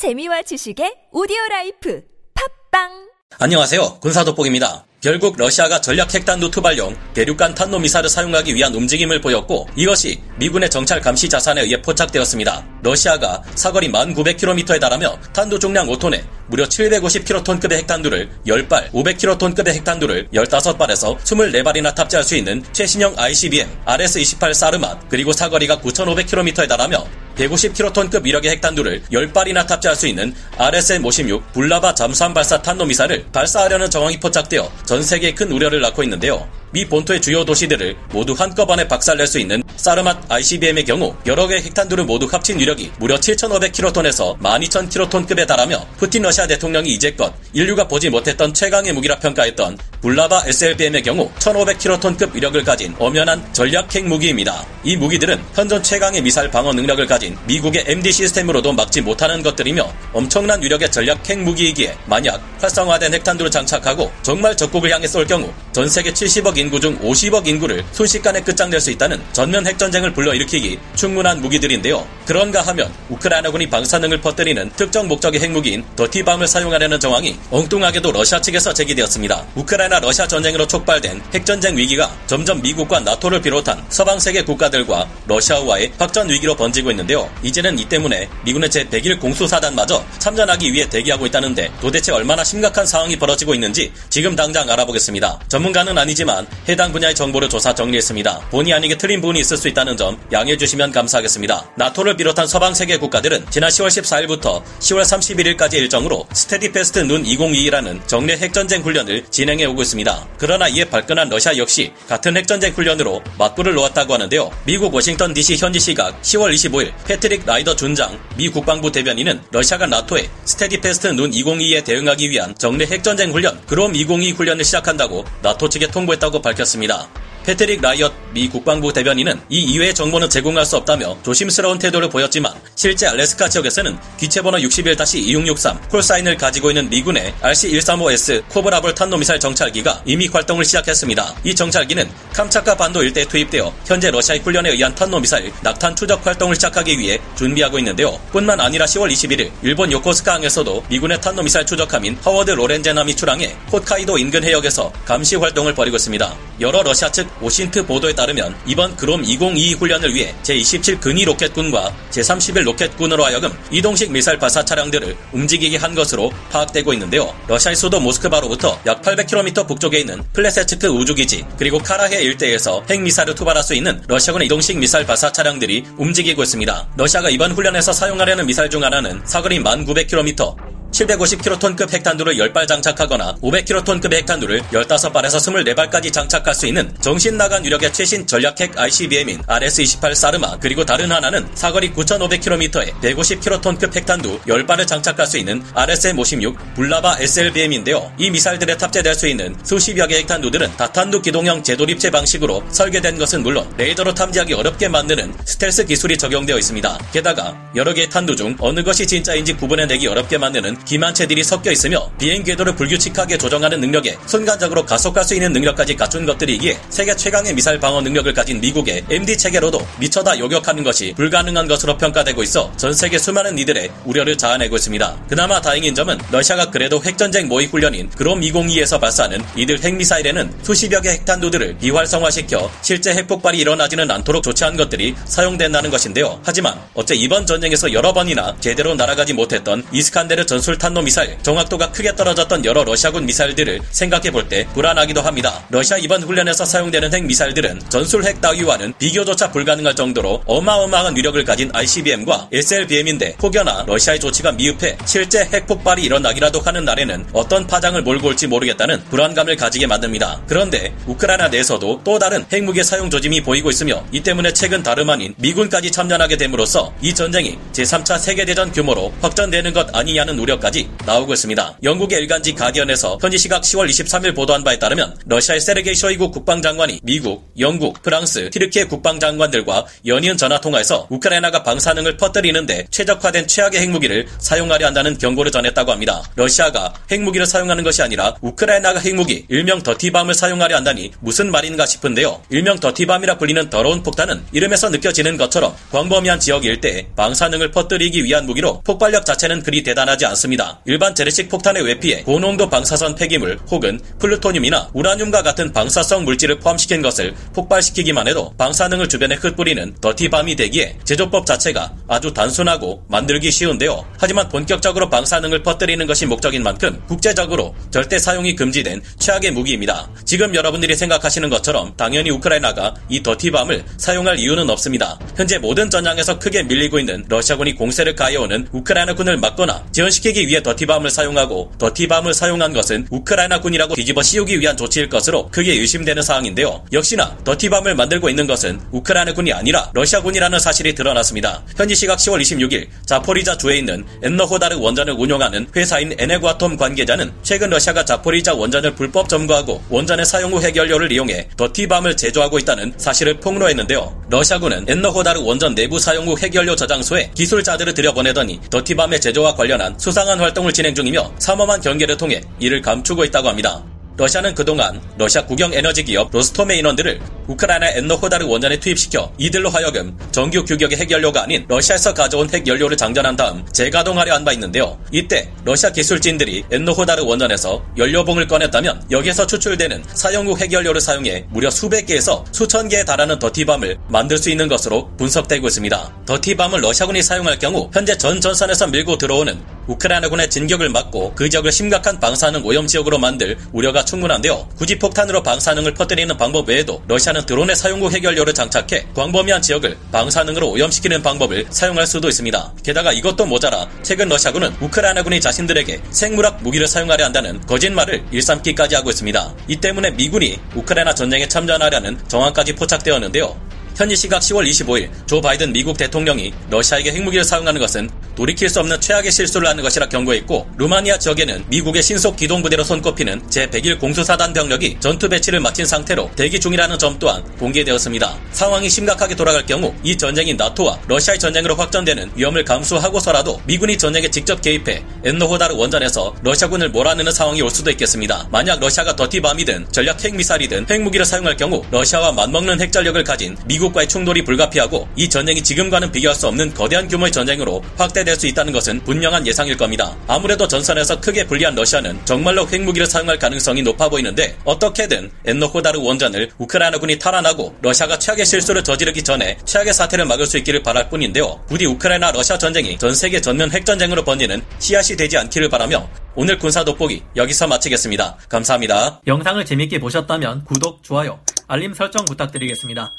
재미와 지식의 오디오 라이프 팟빵 안녕하세요. 군사 돋보기입니다. 결국 러시아가 전략 핵탄두 투발용 대륙간 탄도 미사일을 사용하기 위한 움직임을 보였고 이것이 미군의 정찰 감시 자산에 의해 포착되었습니다. 러시아가 사거리 1900km에 달하며 탄두 중량 5톤에 무려 750kton급의 핵탄두를 10발, 500kton급의 핵탄두를 15발에서 24발이나 탑재할 수 있는 최신형 ICBM RS-28 사르맛 그리고 사거리가 9500km에 달하며 150kton급 위력의 핵탄두를 10발이나 탑재할 수 있는 RSM-56 불라바 잠수함 발사 탄도미사를 발사하려는 정황이 포착되어 전 세계에 큰 우려를 낳고 있는데요. 미 본토의 주요 도시들을 모두 한꺼번에 박살낼 수 있는 사르맛 ICBM의 경우 여러 개의 핵탄두를 모두 합친 위력이 무려 7,500kton에서 12,000kton급에 달하며 푸틴 러시아 대통령이 이제껏 인류가 보지 못했던 최강의 무기라 평가했던 불라바 SLBM의 경우 1,500kton급 위력을 가진 엄연한 전략 핵 무기입니다. 이 무기들은 현존 최강의 미사일 방어 능력을 가진 미국의 MD 시스템으로도 막지 못하는 것들이며 엄청난 위력의 전략 핵 무기이기에 만약 활성화된 핵탄두를 장착하고 정말 적국을 향해 쏠 경우 전 세계 70억 인구 중 50억 인구를 순식간에 끝장낼 수 있다는 전면 핵전쟁을 불러일으키기 충분한 무기들인데요. 그런가 하면 우크라이나군이 방사능을 퍼뜨리는 특정 목적의 핵무기인 더티 밤을 사용하려는 정황이 엉뚱하게도 러시아 측에서 제기되었습니다. 우크라이나 러시아 전쟁으로 촉발된 핵전쟁 위기가 점점 미국과 나토를 비롯한 서방 세계 국가들과 러시아와의 확전 위기로 번지고 있는데요. 이제는 이 때문에 미군의 제101 공수사단마저 참전하기 위해 대기하고 있다는데 도대체 얼마나 심각한 상황이 벌어지고 있는지 지금 당장 알아보겠습니다. 전문가는 아니지만 해당 분야의 정보를 조사 정리했습니다. 본의 아니게 틀린 부분이 있을 수 있다는 점 양해해 주시면 감사하겠습니다. 나토를 비롯한 서방 세계 국가들은 지난 10월 14일부터 10월 31일까지 일정으로 Steadfast Noon 2022라는 정례 핵전쟁 훈련을 진행해 오고 있습니다. 그러나 이에 발끈한 러시아 역시 같은 핵전쟁 훈련으로 맞불을 놓았다고 하는데요. 미국 워싱턴 DC 현지 시각 10월 25일 패트릭 라이더 준장 미 국방부 대변인은 러시아가 나토의 Steadfast Noon 2022에 대응하기 위한 정례 핵전쟁 훈련 그롬 2022 훈련을 시작한다고 나토 측에 통보했다고 밝혔습니다. 패트릭 라이더 미 국방부 대변인은 이 이외의 정보는 제공할 수 없다며 조심스러운 태도를 보였지만 실제 알래스카 지역에서는 기체번호 61-2663 call sign을 가지고 있는 미군의 RC-135S 코브라볼 탄도미사일 정찰기가 이미 활동을 시작했습니다. 이 정찰기는 캄차카 반도 일대에 투입되어 현재 러시아의 훈련에 의한 탄도미사일 낙탄 추적 활동을 시작하기 위해 준비하고 있는데요. 뿐만 아니라 10월 21일 일본 요코스카 항에서도 미군의 탄도미사일 추적함인 하워드 로렌젠함이 출항해 홋카이도 인근 해역에서 감시 활동을 벌이고 있습니다. 여러 러시아 측 OSINT 보도에 따르면 이번 그롬 2022 훈련을 위해 제27 근위 로켓군과 제31 로켓군으로 하여금 이동식 미사일 발사 차량들을 움직이게 한 것으로 파악되고 있는데요. 러시아의 수도 모스크바로부터 약 800km 북쪽에 있는 플레세츠크 우주기지 그리고 카라해 일대에서 핵미사일을 투발할 수 있는 러시아군의 이동식 미사일 발사 차량들이 움직이고 있습니다. 러시아가 이번 훈련에서 사용하려는 미사일 중 하나는 사거리 1900km 750kton급 핵탄두를 10발 장착하거나 500kton급 핵탄두를 15발에서 24발까지 장착할 수 있는 정신 나간 위력의 최신 전략핵 ICBM인 RS-28 사르마 그리고 다른 하나는 사거리 9,500km에 150kton급 핵탄두 10발을 장착할 수 있는 RSM-56 불라바 SLBM인데요. 이 미사일들에 탑재될 수 있는 수십여 개의 핵탄두들은 다탄두 기동형 재도립체 방식으로 설계된 것은 물론 레이더로 탐지하기 어렵게 만드는 스텔스 기술이 적용되어 있습니다. 게다가 여러 개의 탄두 중 어느 것이 진짜인지 구분해내기 어렵게 만드는 기만체들이 섞여 있으며 비행 궤도를 불규칙하게 조정하는 능력에 순간적으로 가속할 수 있는 능력까지 갖춘 것들이기에 세계 최강의 미사일 방어 능력을 가진 미국의 MD 체계로도 미쳐다 요격하는 것이 불가능한 것으로 평가되고 있어 전 세계 수많은 이들의 우려를 자아내고 있습니다. 그나마 다행인 점은 러시아가 그래도 핵전쟁 모의 훈련인 그롬 202에서 발사하는 이들 핵미사일에는 수십여 개 핵탄두들을 비활성화시켜 실제 핵폭발이 일어나지는 않도록 조치한 것들이 사용된다는 것인데요. 하지만 어째 이번 전쟁에서 여러 번이나 제대로 날아가지 못했던 이스칸데르 전술 술탄노 미사일, 정확도가 크게 떨어졌던 여러 러시아군 미사일들을 생각해 볼 때 불안하기도 합니다. 러시아 이번 훈련에서 사용되는 핵 미사일들은 전술 핵 따위와는 비교조차 불가능할 정도로 어마어마한 위력을 가진 ICBM과 SLBM인데 혹여나 러시아의 조치가 미흡해 실제 핵 폭발이 일어나기라도 하는 날에는 어떤 파장을 몰고 올지 모르겠다는 불안감을 가지게 만듭니다. 그런데 우크라이나 내에서도 또 다른 핵무기 사용 조짐이 보이고 있으며 이 때문에 최근 다름 아닌 미군까지 참전하게 됨으로써 이 전쟁이 제3차 세계대전 규모로 확전되는 것 아니냐는 우려 것까지 나오고 있습니다. 영국의 일간지 가디언에서 현지 시각 10월 23일 보도한 바에 따르면 러시아의 세르게이 쇼이구 국방장관이 미국, 영국, 프랑스, 티르키의 국방장관들과 연이은 전화 통화에서 우크라이나가 방사능을 퍼뜨리는데 최적화된 최악의 핵무기를 사용하려 한다는 경고를 전했다고 합니다. 러시아가 핵무기를 사용하는 것이 아니라 우크라이나가 핵무기, 일명 더티밤을 사용하려 한다니 무슨 말인가 싶은데요. 일명 더티밤이라 불리는 더러운 폭탄은 이름에서 느껴지는 것처럼 광범위한 지역 일대에 방사능을 퍼뜨리기 위한 무기로 폭발력 자체는 그리 대단하지 않습니다. 일반 재래식 폭탄의 외피에 고농도 방사선 폐기물 혹은 플루토늄이나 우라늄과 같은 방사성 물질을 포함시킨 것을 폭발시키기만 해도 방사능을 주변에 흩뿌리는 dirty bomb이 되기에 제조법 자체가 아주 단순하고 만들기 쉬운데요. 하지만 본격적으로 방사능을 퍼뜨리는 것이 목적인 만큼 국제적으로 절대 사용이 금지된 최악의 무기입니다. 지금 여러분들이 생각하시는 것처럼 당연히 우크라이나가 이 dirty bomb을 사용할 이유는 없습니다. 현재 모든 전장에서 크게 밀리고 있는 러시아군이 공세를 가해오는 우크라이나군을 막거나 지원시키기 위해 더티밤을 사용하고 더티밤을 사용한 것은 우크라이나 군이라고 뒤집어 씌우기 위한 조치일 것으로 크게 의심되는 사항인데요. 역시나 dirty bomb을 만들고 있는 것은 우크라이나 군이 아니라 러시아 군이라는 사실이 드러났습니다. 현지 시각 10월 26일 자포리자 주에 있는 엔너호다르 원전을 운영하는 회사인 에네과톰 관계자는 최근 러시아가 자포리자 원전을 불법 점거하고 원전의 사용 후 핵연료를 이용해 더티밤을 제조하고 있다는 사실을 폭로했는데요. 러시아군은 엔너호다르 원전 내부 사용 후 핵연료 저장소에 기술자들을 들여보내더니 더티밤의 제조와 관련한 수상한 활동을 진행 중이며 삼엄한 경계를 통해 이를 감추고 있다고 합니다. 러시아는 그동안 러시아 국영 에너지 기업 로스톰의 인원들을 우크라이나 엔노호다르 원전에 투입시켜 이들로 하여금 정규 규격의 핵연료가 아닌 러시아에서 가져온 핵연료를 장전한 다음 재가동하려 한 바 있는데요. 이때 러시아 기술진들이 엔노호다르 원전에서 연료봉을 꺼냈다면 여기에서 추출되는 사용 후 핵연료를 사용해 무려 수백 개에서 수천 개에 달하는 dirty bomb을 만들 수 있는 것으로 분석되고 있습니다. dirty bomb을 러시아군이 사용할 경우 현재 전 전선에서 밀고 들어오는 우크라이나군의 진격을 막고 그 지역을 심각한 방사능 오염 지역으로 만들 우려가 충분한데요. 굳이 폭탄으로 방사능을 퍼뜨리는 방법 외에도 러시아는 드론에 사용 후 핵연료를 장착해 광범위한 지역을 방사능으로 오염시키는 방법을 사용할 수도 있습니다. 게다가 이것도 모자라 최근 러시아군은 우크라이나군이 자신들에게 생물학 무기를 사용하려 한다는 거짓말을 일삼기까지 하고 있습니다. 이 때문에 미군이 우크라이나 전쟁에 참전하려는 정황까지 포착되었는데요. 현지 시각 10월 25일 조 바이든 미국 대통령이 러시아에게 핵무기를 사용하는 것은 돌이킬 수 없는 최악의 실수를 하는 것이라 경고했고 루마니아 지역에는 미국의 신속 기동부대로 손꼽히는 제101 공수사단 병력이 전투 배치를 마친 상태로 대기 중이라는 점 또한 공개되었습니다. 상황이 심각하게 돌아갈 경우 이 전쟁이 나토와 러시아의 전쟁으로 확전되는 위험을 감수하고서라도 미군이 전쟁에 직접 개입해 엔노호다르 원전에서 러시아군을 몰아내는 상황이 올 수도 있겠습니다. 만약 러시아가 dirty bomb이든 전략 핵미사일이든 핵무기를 사용할 경우 러시아와 맞먹는 핵전력을 가진 미국과의 충돌이 불가피하고 이 전쟁이 지금과는 비교할 수 없는 거대한 규모의 전쟁으로 확대 될 수 있다는 것은 분명한 예상일 겁니다. 아무래도 전선에서 크게 불리한 러시아는 정말로 핵무기를 사용할 가능성이 높아 보이는데 어떻게든 엔노호다르 원전을 우크라이나군이 탈환하고 러시아가 최악의 실수를 저지르기 전에 최악의 사태를 막을 수 있기를 바랄 뿐인데요. 부디 우크라이나 러시아 전쟁이 전 세계 전면 핵전쟁으로 번지는 씨앗이 되지 않기를 바라며 오늘 군사 돋보기 여기서 마치겠습니다. 감사합니다. 영상을 재밌게 보셨다면 구독, 좋아요, 알림 설정 부탁드리겠습니다.